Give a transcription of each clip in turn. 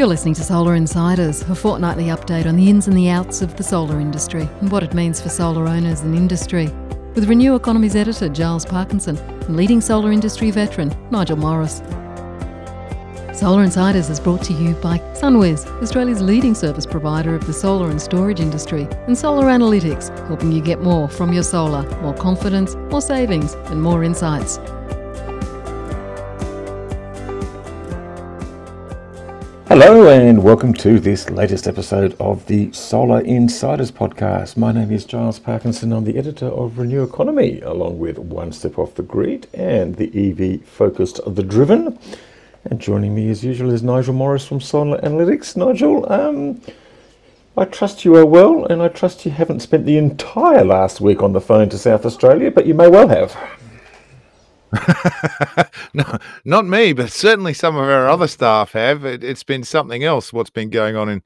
You're listening to Solar Insiders, a fortnightly update on the ins and the outs of the solar industry and what it means for solar owners and industry. With Renew Economy's editor Giles Parkinson and leading solar industry veteran Nigel Morris. Solar Insiders is brought to you by SunWiz, Australia's leading service provider of the solar and storage industry, and Solar Analytics, helping you get more from your solar, more confidence, more savings, and more insights. Hello, and welcome to this latest episode of the Solar Insiders podcast. My name is Giles Parkinson. I'm the editor of Renew Economy, along with One Step Off the Grid and the EV Focused The Driven. And joining me as usual is Nigel Morris from Solar Analytics. Nigel, um, I trust you are well, and I trust you haven't spent the entire last week on the phone to South Australia, but you may well have. no, not me, but certainly some of our other staff have. It, has been something else what's been going on in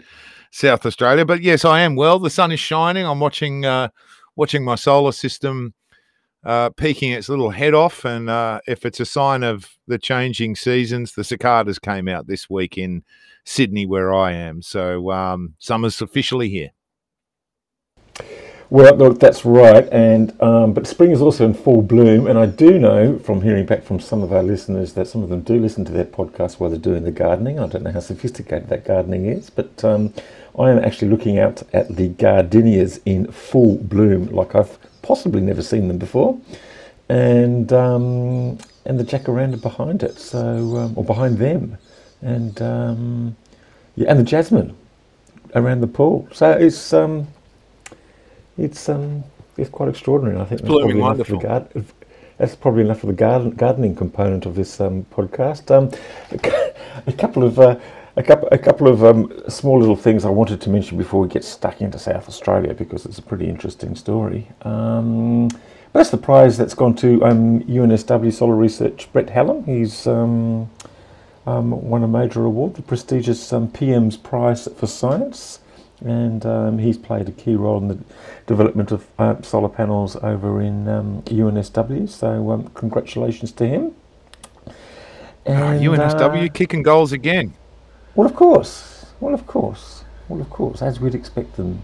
South Australia. But yes, I am well. The sun is shining. I'm watching uh, watching my solar system uh, peeking its little head off. And uh, if it's a sign of the changing seasons, the cicadas came out this week in Sydney, where I am. So um, summer's officially here. Well, look, that's right, and um, but spring is also in full bloom, and I do know from hearing back from some of our listeners that some of them do listen to their podcast while they're doing the gardening. I don't know how sophisticated that gardening is, but um, I am actually looking out at the gardenias in full bloom, like I've possibly never seen them before, and um, and the jacaranda behind it, so um, or behind them, and um, yeah, and the jasmine around the pool. So it's um, it's um, it's quite extraordinary. I think that's probably, enough for the garden, that's probably enough for the garden, gardening component of this um, podcast. Um, a, couple of uh, a couple a couple of um, small little things I wanted to mention before we get stuck into South Australia because it's a pretty interesting story. Um, that's the prize that's gone to UNSW um, Solar Research Brett Hallam. He's um, won a major award, the prestigious PM's Prize for Science and um, he's played a key role in the development of uh, solar panels over in um, UNSW. So um, congratulations to him. And, UNSW uh, kicking goals again. Well, of course. Well, of course. Well, of course, as we'd expect them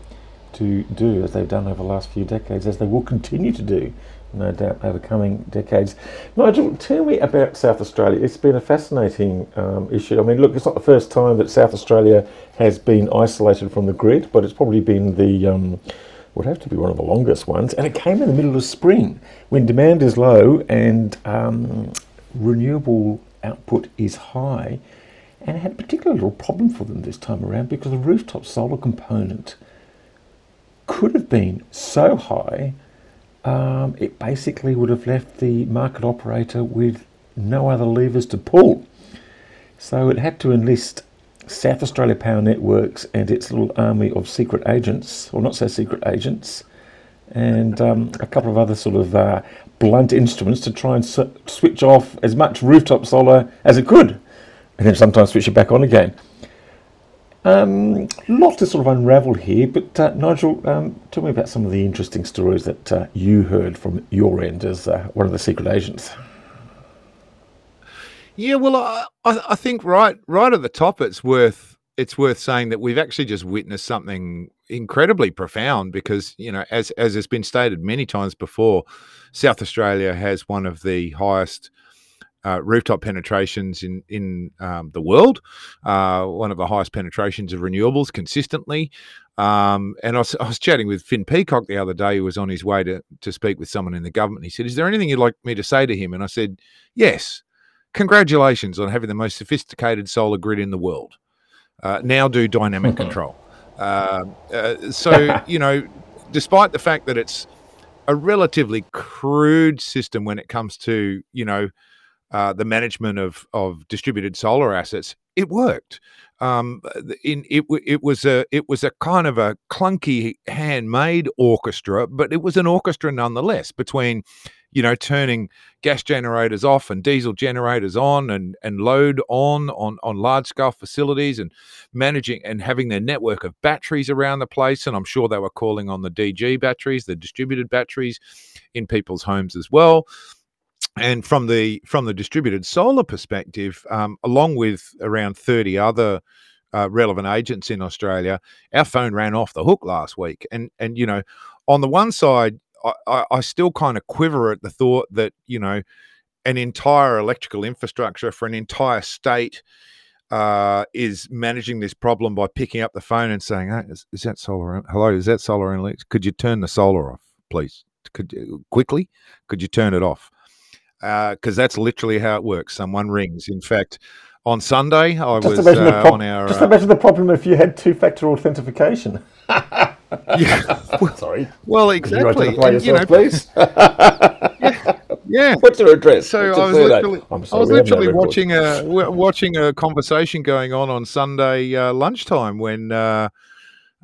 to do, as they've done over the last few decades, as they will continue to do no doubt, over coming decades. Nigel, tell me about South Australia. It's been a fascinating um, issue. I mean, look, it's not the first time that South Australia has been isolated from the grid, but it's probably been the um, would have to be one of the longest ones. And it came in the middle of spring when demand is low and um, renewable output is high. And it had a particular little problem for them this time around because the rooftop solar component could have been so high um, it basically would have left the market operator with no other levers to pull. So it had to enlist South Australia Power Networks and its little army of secret agents, or not so secret agents, and um, a couple of other sort of uh, blunt instruments to try and switch off as much rooftop solar as it could, and then sometimes switch it back on again. Um, lot to sort of unravel here, but uh, Nigel, um, tell me about some of the interesting stories that uh, you heard from your end as uh, one of the secret agents. Yeah, well, I, I think right right at the top, it's worth it's worth saying that we've actually just witnessed something incredibly profound because you know, as as has been stated many times before, South Australia has one of the highest uh, rooftop penetrations in in um, the world, uh, one of the highest penetrations of renewables consistently. Um, and I was, I was, chatting with Finn Peacock the other day, who was on his way to to speak with someone in the government. He said, "Is there anything you'd like me to say to him?" And I said, "Yes, congratulations on having the most sophisticated solar grid in the world. Uh, now do dynamic control." Um, uh, so you know, despite the fact that it's a relatively crude system when it comes to you know uh, the management of of distributed solar assets, it worked. Um, in it, it was a it was a kind of a clunky handmade orchestra, but it was an orchestra nonetheless. Between you know turning gas generators off and diesel generators on and and load on on on large scale facilities and managing and having their network of batteries around the place and I'm sure they were calling on the DG batteries the distributed batteries in people's homes as well and from the from the distributed solar perspective, um, along with around thirty other uh, relevant agents in Australia, our phone ran off the hook last week. And and you know, on the one side, I, I, still kind of quiver at the thought that you know, an entire electrical infrastructure for an entire state uh, is managing this problem by picking up the phone and saying, hey, is, is, that solar? Hello, is that solar analytics? Could you turn the solar off, please? Could quickly? Could you turn it off? Because uh, that's literally how it works. Someone rings. In fact, on Sunday, I just was uh, prob- on our. Just uh imagine the problem if you had two-factor authentication. yeah. Well, Sorry. Well, exactly. Can you, and, you know, please? yeah. Yeah. What's your address? So I was literally, I was literally watching a watching a conversation going on on Sunday uh, lunchtime when uh,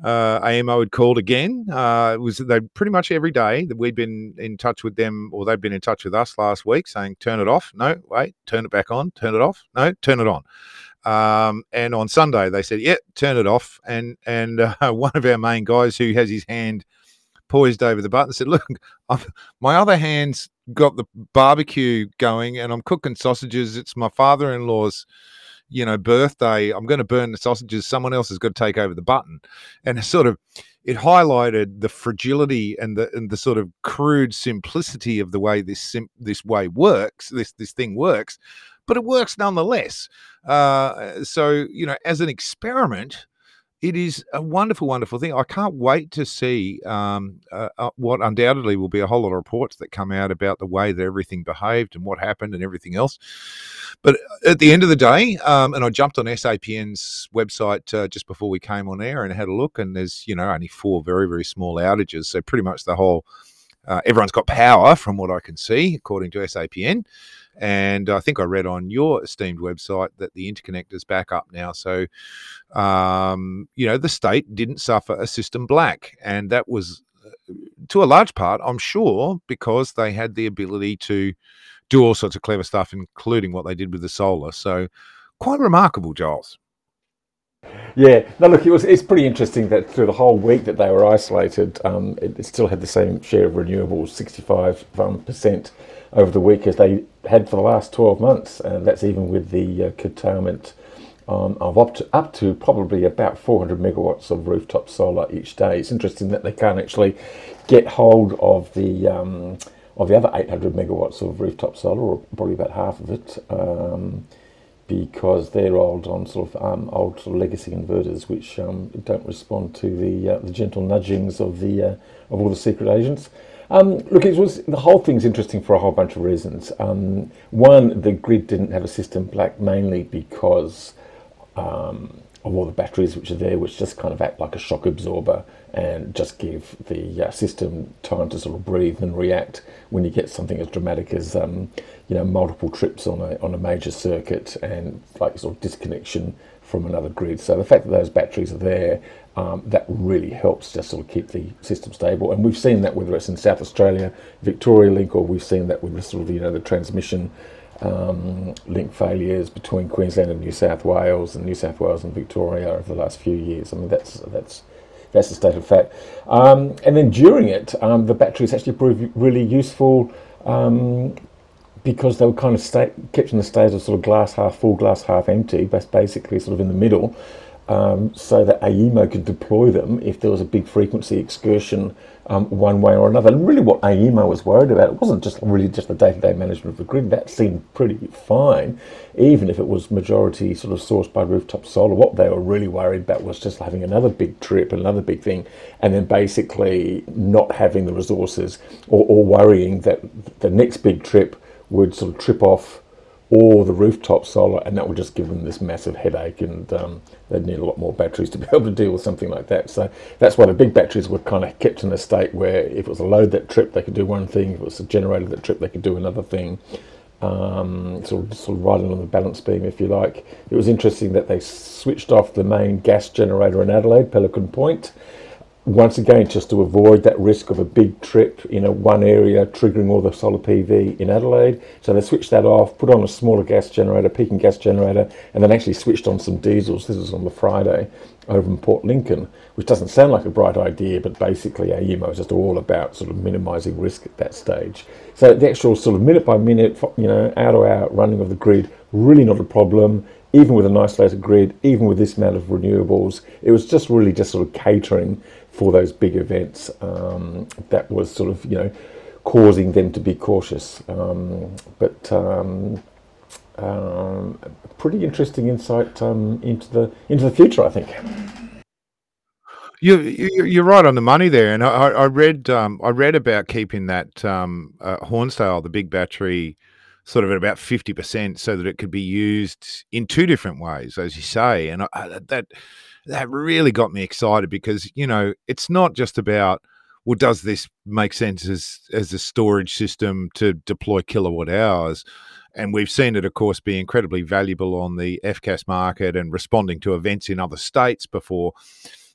uh, AEMO had called again. Uh, it was they pretty much every day that we'd been in touch with them, or they'd been in touch with us last week, saying turn it off. No, wait, turn it back on. Turn it off. No, turn it on. Um, and on Sunday they said, "Yeah, turn it off." And and uh, one of our main guys who has his hand poised over the button said, "Look, I've, my other hand's got the barbecue going, and I'm cooking sausages. It's my father-in-law's." You know birthday i'm going to burn the sausages someone else has got to take over the button. And sort of it highlighted the fragility and the and the sort of crude simplicity of the way this sim- this way works this this thing works but it works nonetheless. Uh, so you know as an experiment it is a wonderful, wonderful thing. I can't wait to see um, uh, uh, what undoubtedly will be a whole lot of reports that come out about the way that everything behaved and what happened and everything else. But uh, at the end of the day, um, and I jumped on SAPN's website uh, just before we came on air and had a look, and there's you know only four very very small outages, so pretty much the whole. Uh, everyone's got power from what I can see, according to SAPN. And I think I read on your esteemed website that the interconnector's back up now. So, um, you know, the state didn't suffer a system black. And that was, uh, to a large part, I'm sure, because they had the ability to do all sorts of clever stuff, including what they did with the solar. So, quite remarkable, Giles. Yeah, no, look, it was. It's pretty interesting that through the whole week that they were isolated, um, it, it, still had the same share of renewables, sixty-five um, percent over the week as they had for the last 12 months. And that's even with the uh, curtailment um, of up to, up to probably about 400 megawatts of rooftop solar each day. It's interesting that they can't actually get hold of the um, of the other 800 megawatts of rooftop solar, or probably about half of it, um, because they're old on sort of um, old sort of legacy inverters, which um, don't respond to the uh, the gentle nudgings of the uh, of all the secret agents. Um, look, it was the whole thing's interesting for a whole bunch of reasons. Um, one, the grid didn't have a system black mainly because um, of all the batteries which are there, which just kind of act like a shock absorber and just give the uh, system time to sort of breathe and react when you get something as dramatic as um, you know multiple trips on a on a major circuit and like sort of disconnection from another grid. So the fact that those batteries are there um, that really helps just sort of keep the system stable. And we've seen that whether it's in South Australia, Victoria Link, or we've seen that with the sort of you know the transmission um, link failures between Queensland and New South Wales, and New South Wales and Victoria over the last few years. I mean that's that's that's the state of fact. Um, and then during it, um, the batteries actually proved really useful. Um, because they were kind of sta- kept in the state of sort of glass half full, glass half empty, basically sort of in the middle, um, so that AEMO could deploy them if there was a big frequency excursion um, one way or another. And really, what AEMO was worried about it wasn't just really just the day-to-day management of the grid. That seemed pretty fine, even if it was majority sort of sourced by rooftop solar. What they were really worried about was just having another big trip, another big thing, and then basically not having the resources or, or worrying that the next big trip would sort of trip off or the rooftop solar, and that would just give them this massive headache, and um, they'd need a lot more batteries to be able to deal with something like that. So that's why the big batteries were kind of kept in a state where if it was a load that tripped, they could do one thing; if it was a generator that tripped, they could do another thing. Um, sort of, sort of riding on the balance beam, if you like. It was interesting that they switched off the main gas generator in Adelaide, Pelican Point, once again, just to avoid that risk of a big trip in a one area triggering all the solar PV in Adelaide. So they switched that off, put on a smaller gas generator, peaking gas generator, and then actually switched on some diesels. This was on the Friday over in Port Lincoln, which doesn't sound like a bright idea, but basically AEMO is just all about sort of minimising risk at that stage. So the actual sort of minute by minute, you know, hour to hour running of the grid, really not a problem even with an isolated grid, even with this amount of renewables, it was just really just sort of catering for those big events. Um, that was sort of you know causing them to be cautious. Um, but um, um, pretty interesting insight um, into the into the future, I think. You, you you're right on the money there, and I, I read um, I read about keeping that um, uh, Hornsdale, the big battery, sort of at about fifty percent, so that it could be used in two different ways, as you say, and I, that that really got me excited because you know it's not just about well, does this make sense as as a storage system to deploy kilowatt hours? And we've seen it, of course, be incredibly valuable on the FCAS market and responding to events in other states before.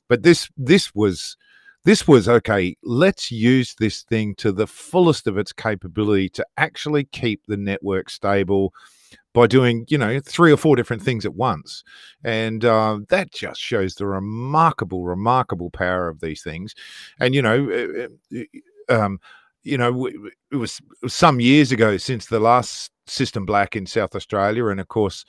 But this this was this was okay. Let's use this thing to the fullest of its capability to actually keep the network stable by doing you know three or four different things at once. And uh, that just shows the remarkable remarkable power of these things. And you know eh, eh, um, you know it was, it was some years ago since the last system black in south australia. And of course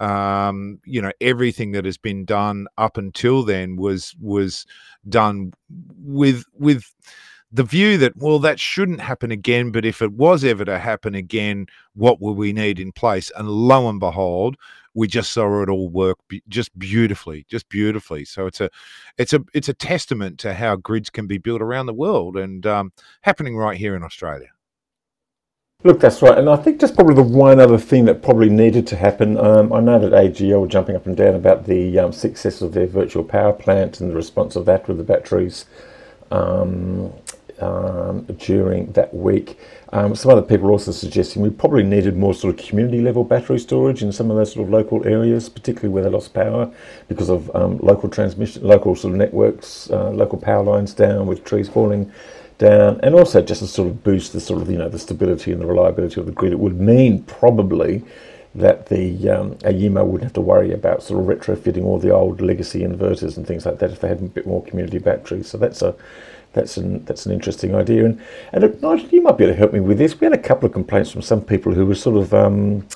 um, you know everything that has been done up until then was was done with with the view that well that shouldn't happen again but if it was ever to happen again what will we need in place and lo and behold we just saw it all work be- just beautifully just beautifully so it's a it's a it's a testament to how grids can be built around the world and um, happening right here in australia Look, that's right. And I think just probably the one other thing that probably needed to happen. Um, I know that AGL were jumping up and down about the um, success of their virtual power plant and the response of that with the batteries um, um during that week. Um, some other people are also suggesting we probably needed more sort of community level battery storage in some of those sort of local areas, particularly where they lost power because of um, local transmission, local sort of networks, uh, local power lines down with trees falling down, and also just to sort of boost the sort of you know the stability and the reliability of the grid. It would mean probably that the um, AEMO wouldn't have to worry about sort of retrofitting all the old legacy inverters and things like that if they had a bit more community batteries. So that's a that's an that's an interesting idea. And and Nigel, you might be able to help me with this. We had a couple of complaints from some people who were sort of um,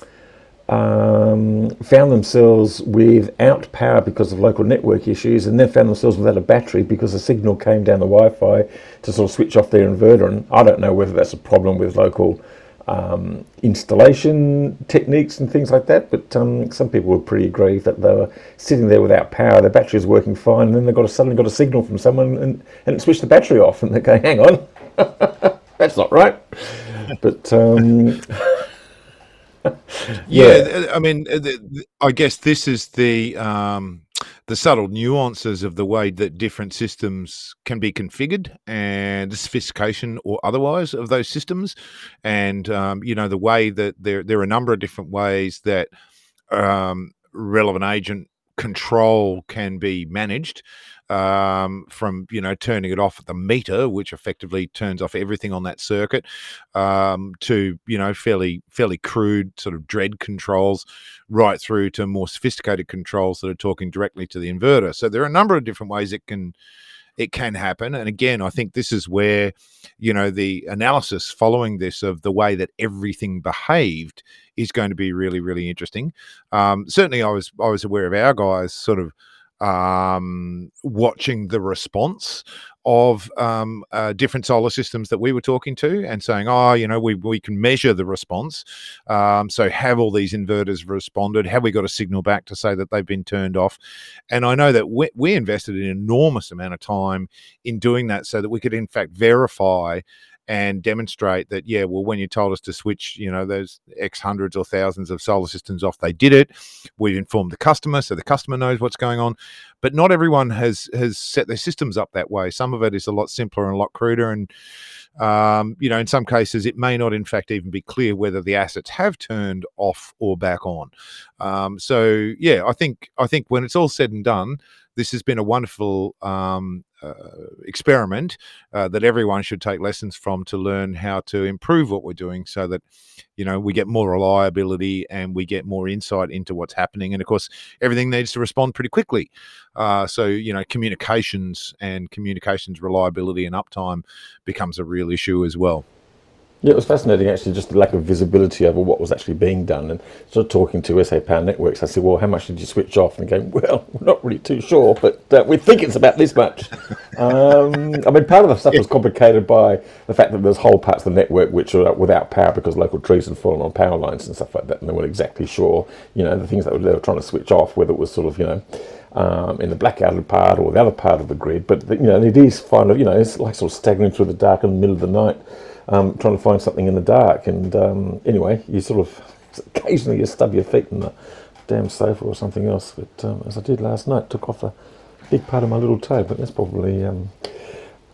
um, found themselves without power because of local network issues, and then found themselves without a battery because the signal came down the Wi-Fi to sort of switch off their inverter. And I don't know whether that's a problem with local um, installation techniques and things like that, but um, some people were pretty aggrieved that they were sitting there without power. Their battery was working fine, and then they got a, suddenly got a signal from someone and, and it switched the battery off, and they're going, "Hang on, that's not right." But um, yeah, I mean, uh, I guess this is the um, the subtle nuances of the way that different systems can be configured and the sophistication or otherwise of those systems, and um, you know the way that there there are a number of different ways that um, relevant agent control can be managed um, from you know turning it off at the meter, which effectively turns off everything on that circuit, um, to you know fairly fairly crude sort of DRED controls, right through to more sophisticated controls that are talking directly to the inverter. So there are a number of different ways it can it can happen. And again, I think this is where, you know, the analysis following this of the way that everything behaved is going to be really, really interesting. Um, certainly, I was I was aware of our guys sort of um, watching the response of um, uh, different solar systems that we were talking to and saying, oh, you know, we, we can measure the response. Um, so, have all these inverters responded? Have we got a signal back to say that they've been turned off? And I know that we, we invested an enormous amount of time in doing that so that we could, in fact, verify and demonstrate that yeah well when you told us to switch you know those x hundreds or thousands of solar systems off they did it. We've informed the customer so the customer knows what's going on. But not everyone has has set their systems up that way. Some of it is a lot simpler and a lot cruder and um, you know in some cases it may not in fact even be clear whether the assets have turned off or back on. Um, so yeah i think i think when it's all said and done this has been a wonderful um, uh, experiment uh, that everyone should take lessons from to learn how to improve what we're doing so that you know we get more reliability and we get more insight into what's happening. And of course everything needs to respond pretty quickly. Uh, so you know communications and communications reliability and uptime becomes a real issue as well Yeah, it was fascinating actually, just the lack of visibility over what was actually being done. And sort of talking to SA Power Networks, I said, Well, how much did you switch off? And going, Well, we're not really too sure, but uh, we think it's about this much. um, I mean, part of the stuff was complicated by the fact that there's whole parts of the network which are without power because local trees had fallen on power lines and stuff like that. And they weren't exactly sure, you know, the things that they were trying to switch off, whether it was sort of, you know, um, in the blackouted part or the other part of the grid. But, you know, it is kind of, you know, it's like sort of staggering through the dark in the middle of the night um, trying to find something in the dark. And um, anyway, you sort of occasionally you stub your feet in the damn sofa or something else. But um, as I did last night, took off a big part of my little toe. But that's probably um,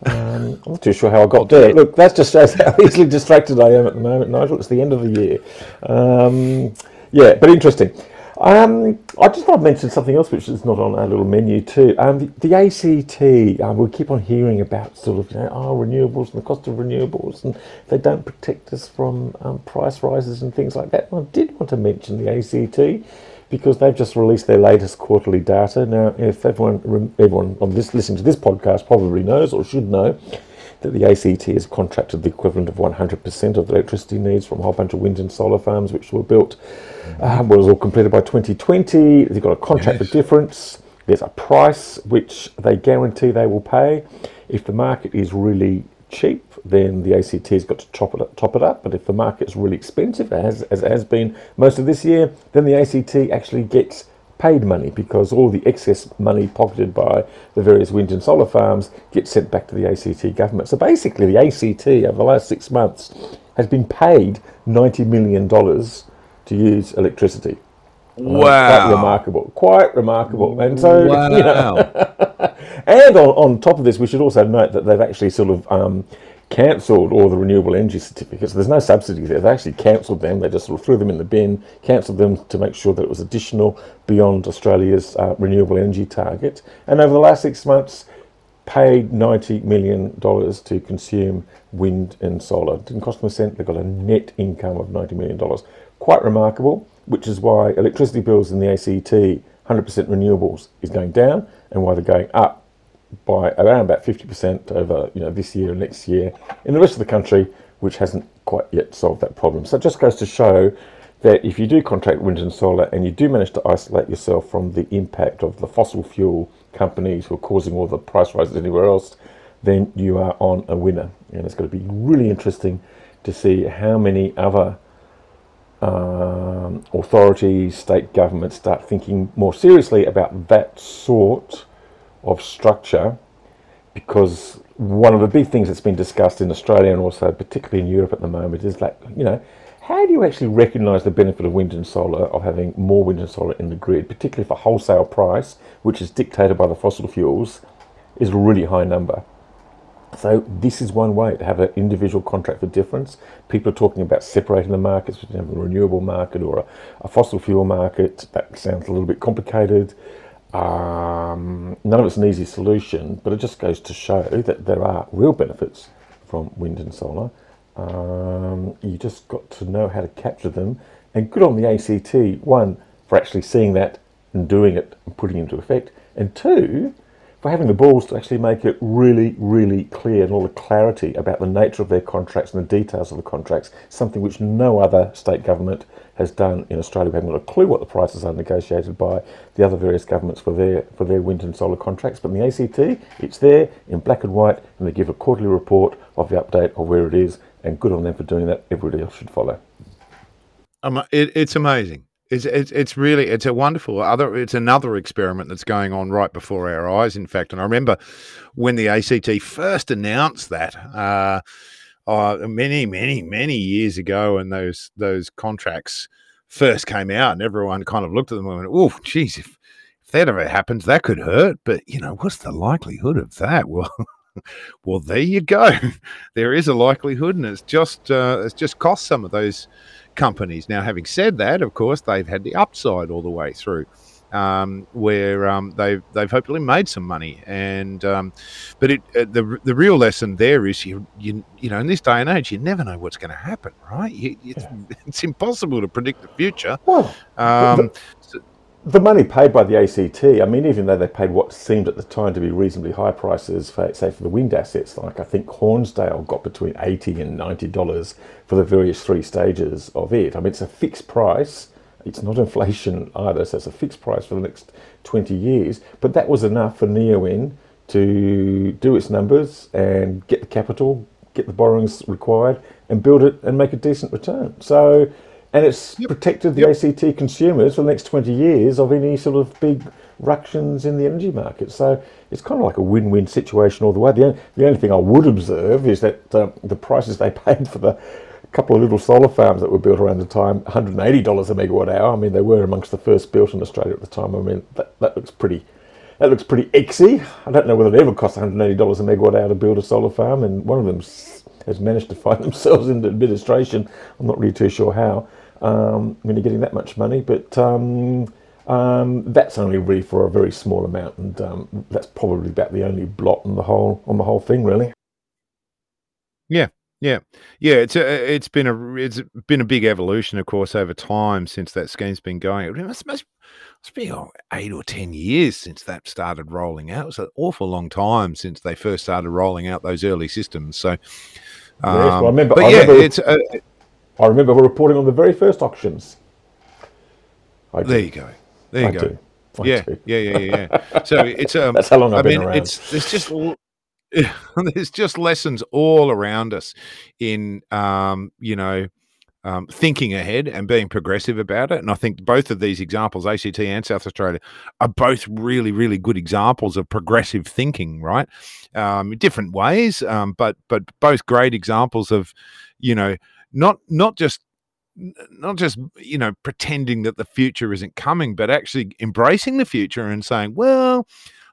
um, I'm not too sure how I got there. Look, that just shows how easily distracted I am at the moment, Nigel. It's the end of the year. Um, yeah, but interesting. Um, I just thought I'd mention something else which is not on our little menu too. Um, the, the, ACT, um, we keep on hearing about sort of, you know, oh, renewables and the cost of renewables and they don't protect us from um, price rises and things like that. And I did want to mention the ACT because they've just released their latest quarterly data. Now, if everyone, everyone on this listening to this podcast probably knows or should know, that the ACT has contracted the equivalent of 100% of the electricity needs from a whole bunch of wind and solar farms which were built um, was all completed by 2020. They've got a contract yes. for difference. There's a price which they guarantee they will pay. If the market is really cheap, then the ACT has got to top it up, top it up. But if the market is really expensive, as, as it has been most of this year, then the ACT actually gets paid money because all the excess money pocketed by the various wind and solar farms gets sent back to the ACT government. So basically, the ACT over the last six months has been paid $90 million to use electricity. Wow. Quite remarkable. Quite remarkable. And so, wow. You know, and on, on top of this, we should also note that they've actually sort of um, cancelled all the renewable energy certificates. There's no subsidy there. They actually cancelled them. They just sort of threw them in the bin, cancelled them to make sure that it was additional beyond Australia's uh, renewable energy target. And over the last six months, paid $90 million to consume wind and solar. Didn't cost them a cent. They got a net income of $90 million quite remarkable, which is why electricity bills in the ACT, 100% renewables, is going down, and why they're going up by around about 50% over you know this year and next year in the rest of the country, which hasn't quite yet solved that problem. So it just goes to show that if you do contract wind and solar and you do manage to isolate yourself from the impact of the fossil fuel companies who are causing all the price rises anywhere else, then you are on a winner. And it's going to be really interesting to see how many other um, authorities, state governments start thinking more seriously about that sort of structure because one of the big things that's been discussed in Australia and also particularly in Europe at the moment is like, you know, how do you actually recognise the benefit of wind and solar, of having more wind and solar in the grid, particularly a wholesale price, which is dictated by the fossil fuels, is a really high number? So this is one way to have an individual contract for difference. People are talking about separating the markets between a renewable market or a, a, fossil fuel market. That sounds a little bit complicated. Um, none of it's an easy solution, but it just goes to show that there are real benefits from wind and solar. Um, you just got to know how to capture them. And good on the ACT, one, for actually seeing that and doing it and putting it into effect. And two, for having the balls to actually make it really, really clear and all the clarity about the nature of their contracts and the details of the contracts, something which no other state government has done in Australia. We haven't got a clue what the prices are negotiated by the other various governments for their for their wind and solar contracts. But in the ACT, it's there in black and white, and they give a quarterly report of the update of where it is. And good on them for doing that. Everybody else should follow. Um, it, it's amazing. It's, it's it's really it's a wonderful other it's another experiment that's going on right before our eyes. In fact, and I remember when the ACT first announced that uh, uh, many many many years ago, and those those contracts first came out, and everyone kind of looked at them and went, "Oh, geez, if if that ever happens, that could hurt." But you know, what's the likelihood of that? Well. well, there you go. there is a likelihood, and it's just uh, it's just cost some of those companies. Now, having said that, of course, they've had the upside all the way through. Um, where um, they've they've hopefully made some money. And um, but it, uh, the the real lesson there is you you you know in this day and age you never know what's going to happen, right? You, it's, yeah. it's impossible to predict the future. Well, um, the, the money paid by the ACT, I mean, even though they paid what seemed at the time to be reasonably high prices, for, say, for the wind assets, like I think Hornsdale got between 80 and $90 for the various three stages of it. I mean, it's a fixed price. It's not inflation either, so it's a fixed price for the next 20 years. But that was enough for Neoen to do its numbers and get the capital, get the borrowings required, and build it and make a decent return. So and it's yep. protected the yep. ACT consumers for the next 20 years of any sort of big ructions in the energy market. So it's kind of like a win-win situation all the way. The only, the only thing I would observe is that uh, the prices they paid for the couple of little solar farms that were built around the time, $180 a megawatt hour. I mean, they were amongst the first built in Australia at the time. I mean, that, that looks pretty that looks pretty exy. I don't know whether it ever cost $180 a megawatt hour to build a solar farm, and one of them has managed to find themselves into administration. I'm not really too sure how um, when you're getting that much money. But um, um, that's only really for a very small amount, and um, that's probably about the only blot on the whole on the whole thing, really. Yeah, yeah, yeah. It's a, it's been a it's been a big evolution, of course, over time since that scheme's been going. It must, must, must be oh, eight or ten years since that started rolling out. It's an awful long time since they first started rolling out those early systems. So, um, yes, well, I remember. But I yeah, remember, it's. Uh, I remember reporting on the very first auctions. there you go. There you I go. Yeah, yeah, yeah, yeah, yeah. So it's um. That's how long I've I been mean, around. It's there's just there's just lessons all around us in um you know um, thinking ahead and being progressive about it. And I think both of these examples, ACT and South Australia, are both really, really good examples of progressive thinking, right? Um, different ways, um, but but both great examples of, you know, not not just not just you know pretending that the future isn't coming but actually embracing the future and saying well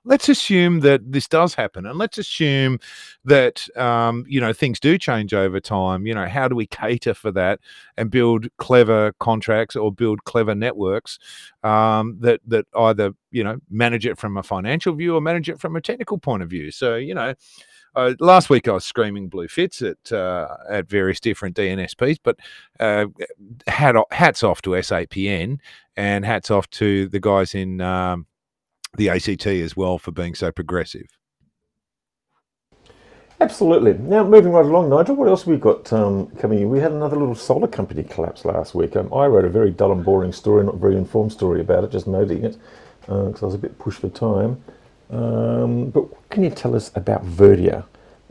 let's assume that this does happen and let's assume that um, you know things do change over time you know how do we cater for that and build clever contracts or build clever networks um, that that either you know manage it from a financial view or manage it from a technical point of view? So you know uh, last week I was screaming blue fits at uh, at various different DNSPs, but uh, hat, hats off to SAPN and hats off to the guys in um, the ACT as well for being so progressive. Absolutely. Now, moving right along, Nigel, what else have we got um, coming in? We had another little solar company collapse last week. Um, I wrote a very dull and boring story, not a very informed story about it, just noting it, because uh, I was a bit pushed for time. Um, but what can you tell us about Verdia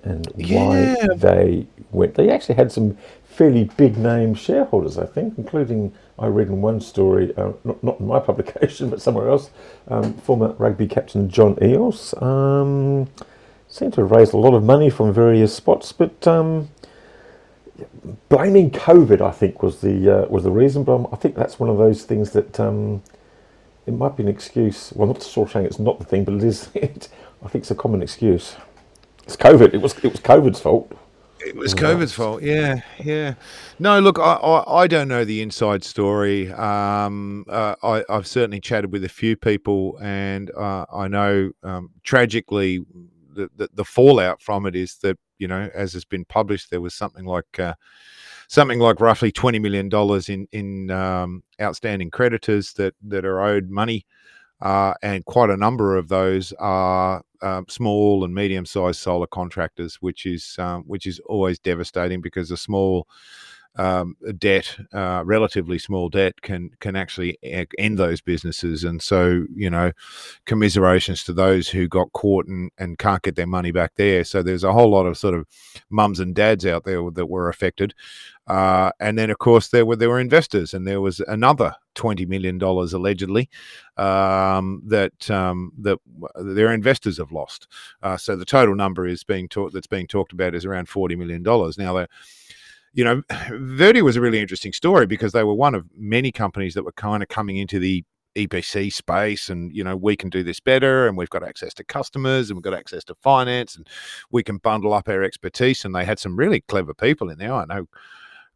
and why yeah. they went? They actually had some fairly big name shareholders, I think, including I read in one story, uh, not, not in my publication, but somewhere else, um, former rugby captain John Eales. Um, seemed to have raised a lot of money from various spots, but um, blaming COVID, I think, was the uh, was the reason. But I think that's one of those things that um, it might be an excuse. Well, not sort of saying it's not the thing, but it is. It, I think it's a common excuse. It's COVID. It was it was COVID's fault. It was COVID's fault. Yeah, yeah. No, look, I, I, I don't know the inside story. Um, uh, I, I've certainly chatted with a few people, and uh, I know um, tragically the, the, the fallout from it is that you know, as has been published, there was something like uh, something like roughly twenty million dollars in in um, outstanding creditors that that are owed money uh, and quite a number of those are uh, small and medium-sized solar contractors, which is um, which is always devastating because a small um, debt, uh, relatively small debt, can can actually end those businesses. And so, you know, commiserations to those who got caught and, and can't get their money back there. So there's a whole lot of sort of mums and dads out there that were affected. Uh, and then, of course, there were there were investors, and there was another twenty million dollars allegedly um, that um, that their investors have lost. Uh, so the total number is being talked that's being talked about is around forty million dollars. Now, you know, Verdia was a really interesting story because they were one of many companies that were kind of coming into the EPC space and you know we can do this better and we've got access to customers and we've got access to finance and we can bundle up our expertise. And they had some really clever people in there. I know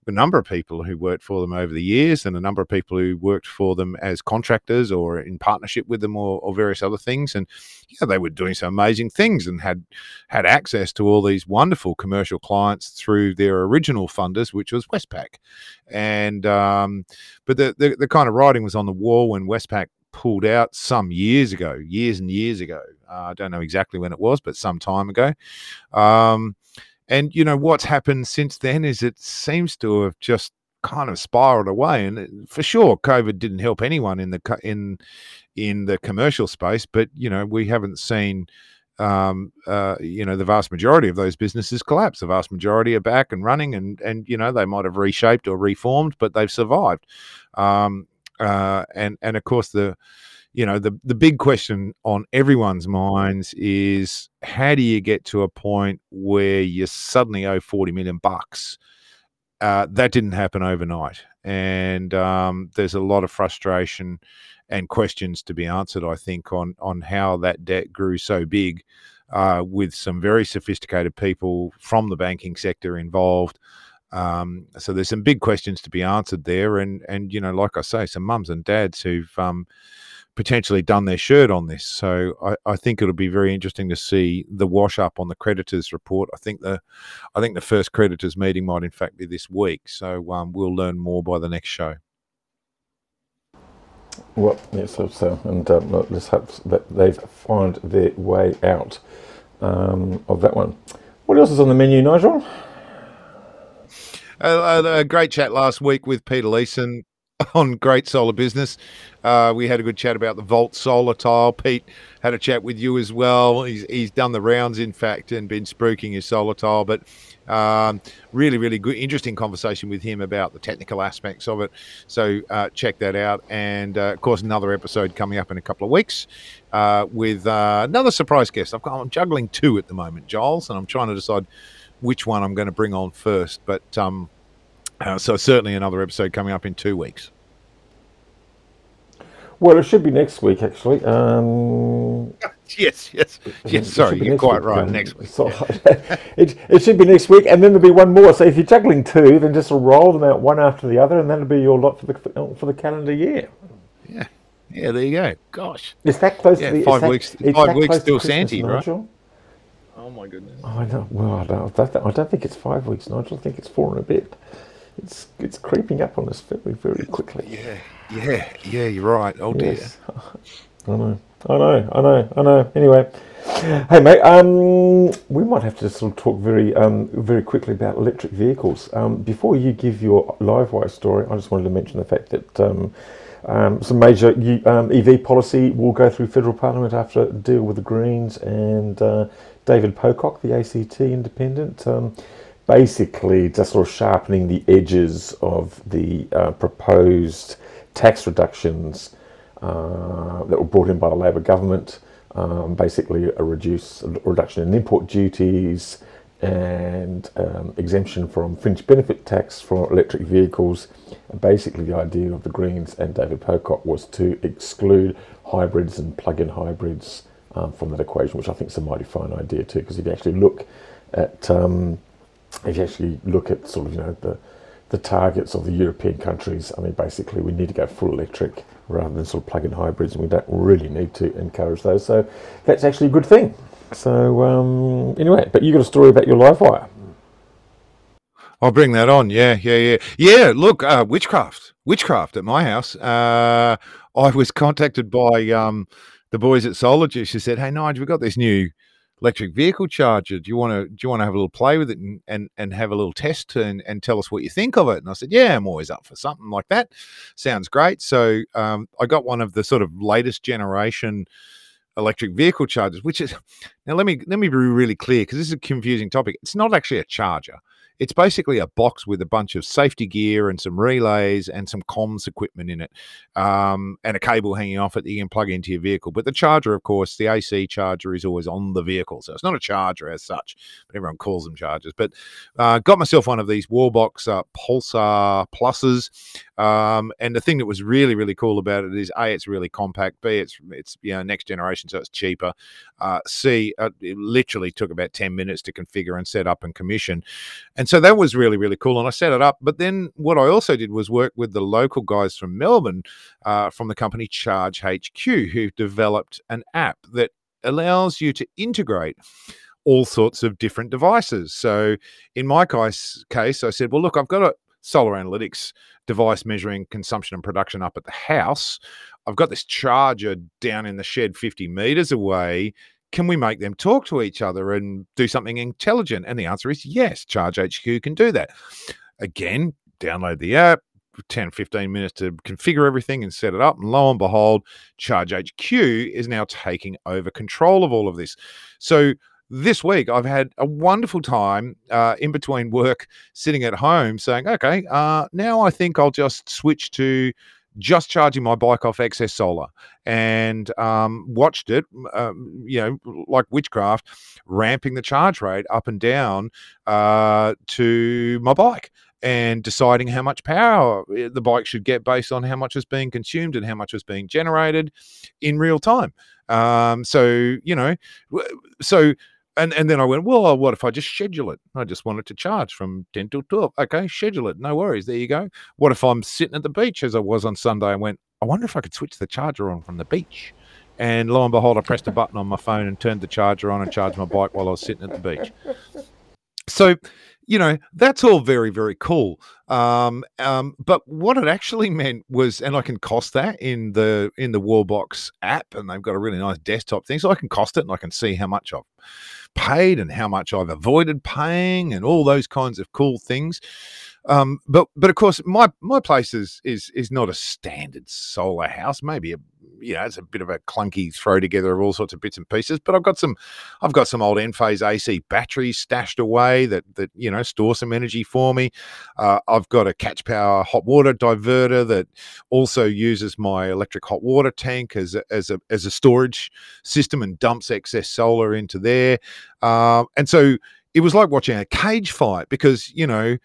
a number of people who worked for them over the years and a number of people who worked for them as contractors or in partnership with them or, or various other things and yeah they were doing some amazing things and had had access to all these wonderful commercial clients through their original funders which was westpac and um, but the, the, the kind of writing was on the wall when westpac pulled out some years ago, years and years ago. Uh, I don't know exactly when it was, but some time ago. Um, and you know what's happened since then is it seems to have just kind of spiraled away. And for sure, COVID didn't help anyone in the in in the commercial space. But you know, we haven't seen um, uh, you know, the vast majority of those businesses collapse. The vast majority are back and running, and and you know they might have reshaped or reformed, but they've survived. Um, uh, and and of course the you know the the big question on everyone's minds is how do you get to a point where you suddenly owe 40 million bucks? Uh, that didn't happen overnight. And um, there's a lot of frustration and questions to be answered i think on on how that debt grew so big uh, with some very sophisticated people from the banking sector involved. Um, so there's some big questions to be answered there, and and you know, like I say, some mums and dads who've um, potentially done their shirt on this. So I, I, think it'll be very interesting to see the wash up on the creditors report. I think the I think the first creditors meeting might in fact be this week. So um, we'll learn more by the next show. Well, yes, so, so and uh, let's hope that they've found their way out um, of that one. What else is on the menu, Nigel? a, a, great chat last week with Peter Leeson on Great Solar Business. Uh, we had a good chat about the Volt solar tile. Pete had a chat with you as well. He's, he's done the rounds, in fact, and been spruiking his solar tile. But um, really, really good, interesting conversation with him about the technical aspects of it. So uh, check that out. And uh, of course, another episode coming up in a couple of weeks uh, with uh, another surprise guest. I've got, I'm juggling two at the moment, Giles, and I'm trying to decide which one I'm going to bring on first. But um, uh, so certainly another episode coming up in two weeks. Well, it should be next week, actually. Um, yes, yes, yes. Sorry, you're quite week, right. Um, next week. So, it, it should be next week, and then there'll be one more. So if you're juggling two, then just roll them out one after the other, and that'll be your lot for the for the calendar year. Yeah, yeah. There you go. Gosh, is that close yeah, to the, five that, weeks? Five weeks still Santy, right? Oh my goodness. Oh, I know. Well, I don't, I don't think it's five weeks, Nigel. I think it's four and a bit. It's it's creeping up on us very very quickly. Yeah, yeah, yeah. You're right. Oh yes. dear. I know. I know. I know. I know. Anyway, hey mate. Um, we might have to sort of talk very um very quickly about electric vehicles. Um, before you give your live wire story, I just wanted to mention the fact that um. Um, some major um, EV policy will go through federal parliament after a deal with the Greens and uh, David Pocock, the ACT independent. Um, basically just sort of sharpening the edges of the uh, proposed tax reductions uh, that were brought in by the Labor government. Um, basically, a reduce a reduction in import duties and um, exemption from fringe benefit tax for electric vehicles. And basically, the idea of the Greens and David Pocock was to exclude hybrids and plug-in hybrids um, from that equation, which I think is a mighty fine idea too. Because if you actually look at um, if you actually look at sort of you know the the targets of the European countries, I mean, basically we need to go full electric rather than sort of plug-in hybrids, and we don't really need to encourage those. So that's actually a good thing. So um, anyway, but you got a story about your live wire. I'll bring that on. Yeah, yeah, yeah, yeah. Look, uh, witchcraft, witchcraft at my house. Uh, I was contacted by um, the boys at Juice who said, "Hey, Nigel, we've got this new electric vehicle charger. Do you want to do you want to have a little play with it and and, and have a little test and, and tell us what you think of it? And I said, yeah, I'm always up for something like that. Sounds great. So um, I got one of the sort of latest generation electric vehicle chargers, which is now let me let me be really clear because this is a confusing topic. It's not actually a charger. It's basically a box with a bunch of safety gear and some relays and some comms equipment in it, um, and a cable hanging off it that you can plug into your vehicle. But the charger, of course, the AC charger is always on the vehicle, so it's not a charger as such, but everyone calls them chargers. But uh, got myself one of these Wallbox uh, Pulsar Pluses, um, and the thing that was really really cool about it is a it's really compact, b it's it's you know next generation, so it's cheaper. Uh, c uh, it literally took about ten minutes to configure and set up and commission, and so that was really, really cool. And I set it up. But then what I also did was work with the local guys from Melbourne uh, from the company Charge HQ, who developed an app that allows you to integrate all sorts of different devices. So in my case, case I said, well, look, I've got a solar analytics device measuring consumption and production up at the house. I've got this charger down in the shed 50 meters away. Can we make them talk to each other and do something intelligent? And the answer is yes, Charge HQ can do that. Again, download the app, 10, 15 minutes to configure everything and set it up. And lo and behold, Charge HQ is now taking over control of all of this. So this week I've had a wonderful time uh, in between work, sitting at home, saying, "Okay, uh, now I think I'll just switch to just charging my bike off excess solar," and um, watched it, um, you know, like witchcraft, ramping the charge rate up and down uh, to my bike. And deciding how much power eh, the bike should get based on how much is being consumed and how much is being generated in real time. Um, so you know, so and and then I went, well, what if I just schedule it? I just wanted to charge from 10 till 12. Okay, schedule it. No worries. There you go. What if I'm sitting at the beach as I was on Sunday and went, I wonder if I could switch the charger on from the beach. And lo and behold, I pressed a button on my phone and turned the charger on and charged my bike while I was sitting at the beach. So you know that's all very very cool um, um, but what it actually meant was and i can cost that in the in the wallbox app and they've got a really nice desktop thing so i can cost it and i can see how much i've paid and how much i've avoided paying and all those kinds of cool things um, but but of course, my my place is is is not a standard solar house. Maybe a you know it's a bit of a clunky throw together of all sorts of bits and pieces. But I've got some I've got some old Enphase AC batteries stashed away that that you know store some energy for me. Uh, I've got a catch power hot water diverter that also uses my electric hot water tank as a, as a as a storage system and dumps excess solar into there. Uh, and so it was like watching a cage fight because you know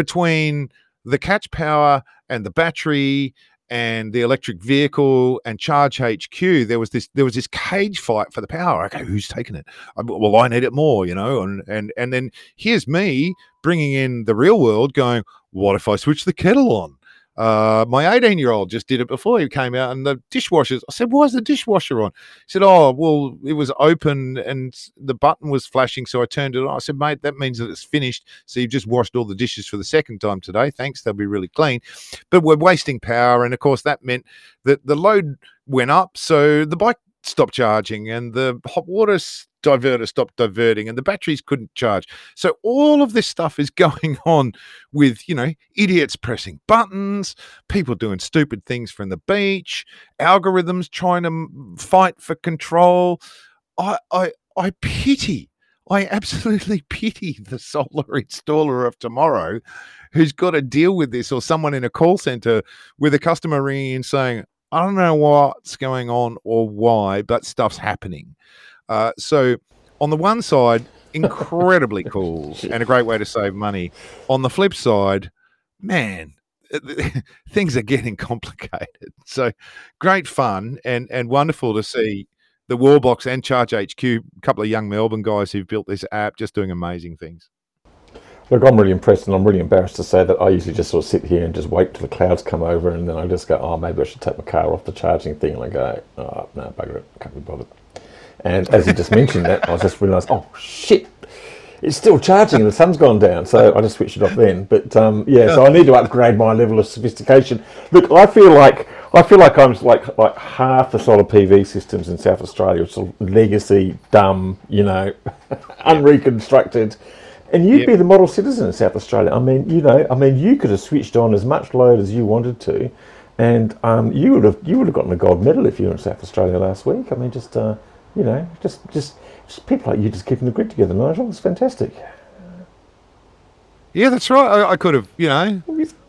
between the catch power and the battery and the electric vehicle and charge HQ, there was this there was this cage fight for the power. Okay, who's taking it? Well, I need it more, you know. And and and then here's me bringing in the real world, going, what if I switch the kettle on? Uh, my 18 year old just did it before he came out, and the dishwashers. I said, "Why is the dishwasher on?" He said, "Oh, well, it was open and the button was flashing, so I turned it on." I said, "Mate, that means that it's finished. So you've just washed all the dishes for the second time today. Thanks, they'll be really clean." But we're wasting power, and of course, that meant that the load went up, so the bike stopped charging, and the hot water diverter stopped diverting and the batteries couldn't charge. So all of this stuff is going on with, you know, idiots pressing buttons, people doing stupid things from the beach, algorithms trying to fight for control. I I I pity I absolutely pity the solar installer of tomorrow who's got to deal with this or someone in a call center with a customer ringing and saying, I don't know what's going on or why, but stuff's happening. Uh, so, on the one side, incredibly cool and a great way to save money. On the flip side, man, things are getting complicated. So, great fun and and wonderful to see the Wallbox and Charge HQ, a couple of young Melbourne guys who've built this app, just doing amazing things. Look, I'm really impressed, and I'm really embarrassed to say that I usually just sort of sit here and just wait till the clouds come over, and then I just go, "Oh, maybe I should take my car off the charging thing," and I go, "Oh, no, bugger it, can't be bothered." And as you just mentioned that, I just realised, oh shit, it's still charging and the sun's gone down. So I just switched it off then. But um, yeah, so I need to upgrade my level of sophistication. Look, I feel like I feel like I'm like like half the solar PV systems in South Australia sort of legacy, dumb, you know, unreconstructed. And you'd yep. be the model citizen in South Australia. I mean, you know, I mean, you could have switched on as much load as you wanted to, and um, you would have you would have gotten a gold medal if you were in South Australia last week. I mean, just. Uh, you know, just just just people like you just keeping the grid together, Nigel. It's fantastic. Yeah, that's right. I, I could have, you know,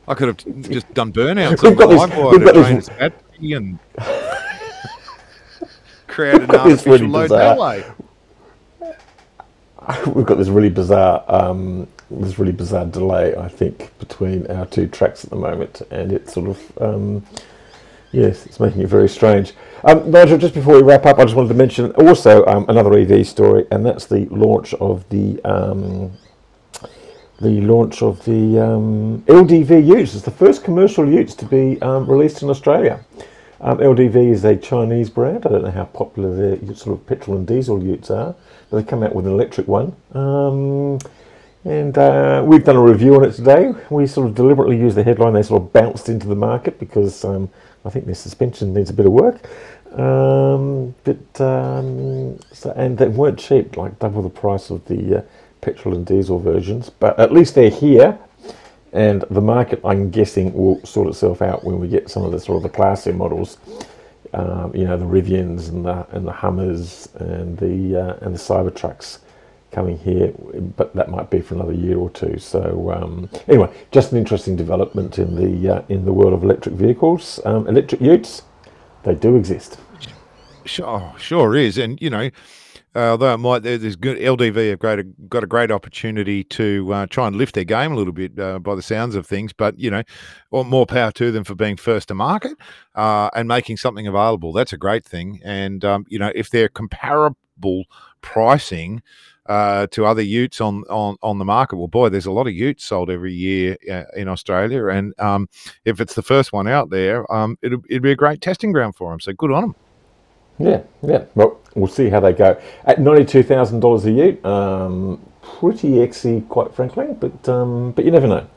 I could have just done burnouts. we've got this, we've got this, and created an artificial load that way. We've got this really bizarre, um, this really bizarre delay. I think between our two tracks at the moment, and it's sort of, um, yes, it's making it very strange. Um, Nigel, just before we wrap up, I just wanted to mention also um, another EV story, and that's the launch of the um, the launch of the um, LDV Utes. It's the first commercial Utes to be released in Australia. Um, LDV is a Chinese brand. I don't know how popular their sort of petrol and diesel Utes are, but they come out with an electric one. And uh, we've done a review on it today. We sort of deliberately used the headline. They sort of bounced into the market because um, I think their suspension needs a bit of work. Um, but um, so, and they weren't cheap, like double the price of the uh, petrol and diesel versions. But at least they're here, and the market, I'm guessing, will sort itself out when we get some of the sort of the classier models. Um, you know, the Rivians and the and the Hummers and the uh, and the Cybertrucks coming here, but that might be for another year or two. So um, anyway, just an interesting development in the uh, in the world of electric vehicles, um, electric utes. They do exist. Sure, sure is, and you know, uh, although it might, there's good LDV have great, got a great opportunity to uh, try and lift their game a little bit uh, by the sounds of things. But you know, more power to them for being first to market uh, and making something available. That's a great thing. And um, you know, if they're comparable pricing uh, to other utes on, on on the market. Well, boy, there's a lot of utes sold every year uh, in Australia, and um, if it's the first one out there, um, it'd, it'd be a great testing ground for them. So good on them. Yeah, yeah. Well, we'll see how they go. At ninety-two thousand dollars a ute, um, pretty exy, quite frankly. But um, but you never know.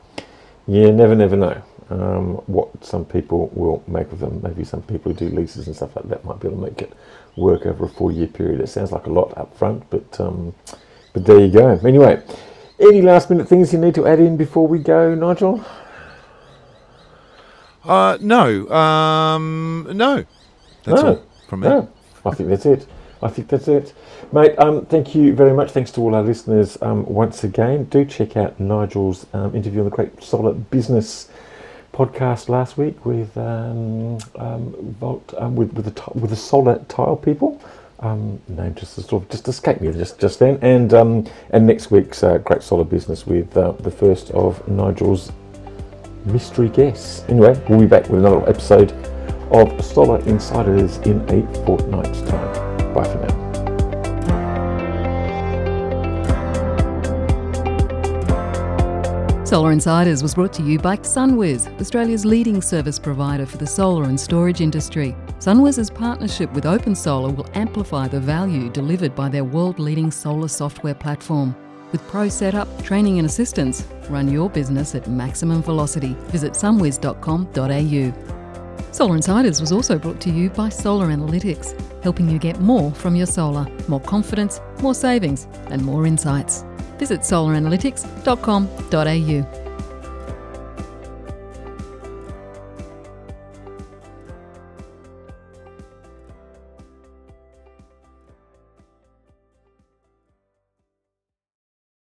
You never, never know um, what some people will make of them. Maybe some people who do leases and stuff like that might be able to make it work over a four-year period. It sounds like a lot up front, but um, but there you go. Anyway, any last-minute things you need to add in before we go, Nigel? Uh, no, um, no. That's No. all from me. No, I think that's it. I think that's it, mate. Um, thank you very much. Thanks to all our listeners um, once again. Do check out Nigel's um, interview on the Great Solar Business podcast last week with um, um, Volt, um, with with the with the solar tile people. Name just sort of just escaped me just just then. And and next week's uh, Great Solar Business with uh, the first of Nigel's mystery guests. Anyway, we'll be back with another episode of Solar Insiders in a fortnight's time. Bye for now. Solar Insiders was brought to you by SunWiz, Australia's leading service provider for the solar and storage industry. SunWiz's partnership with OpenSolar will amplify the value delivered by their world leading solar software platform. With pro setup, training, and assistance, run your business at maximum velocity. Visit sunwiz.com.au. Solar Insiders was also brought to you by Solar Analytics, helping you get more from your solar, more confidence, more savings, and more insights. Visit solaranalytics.com.au.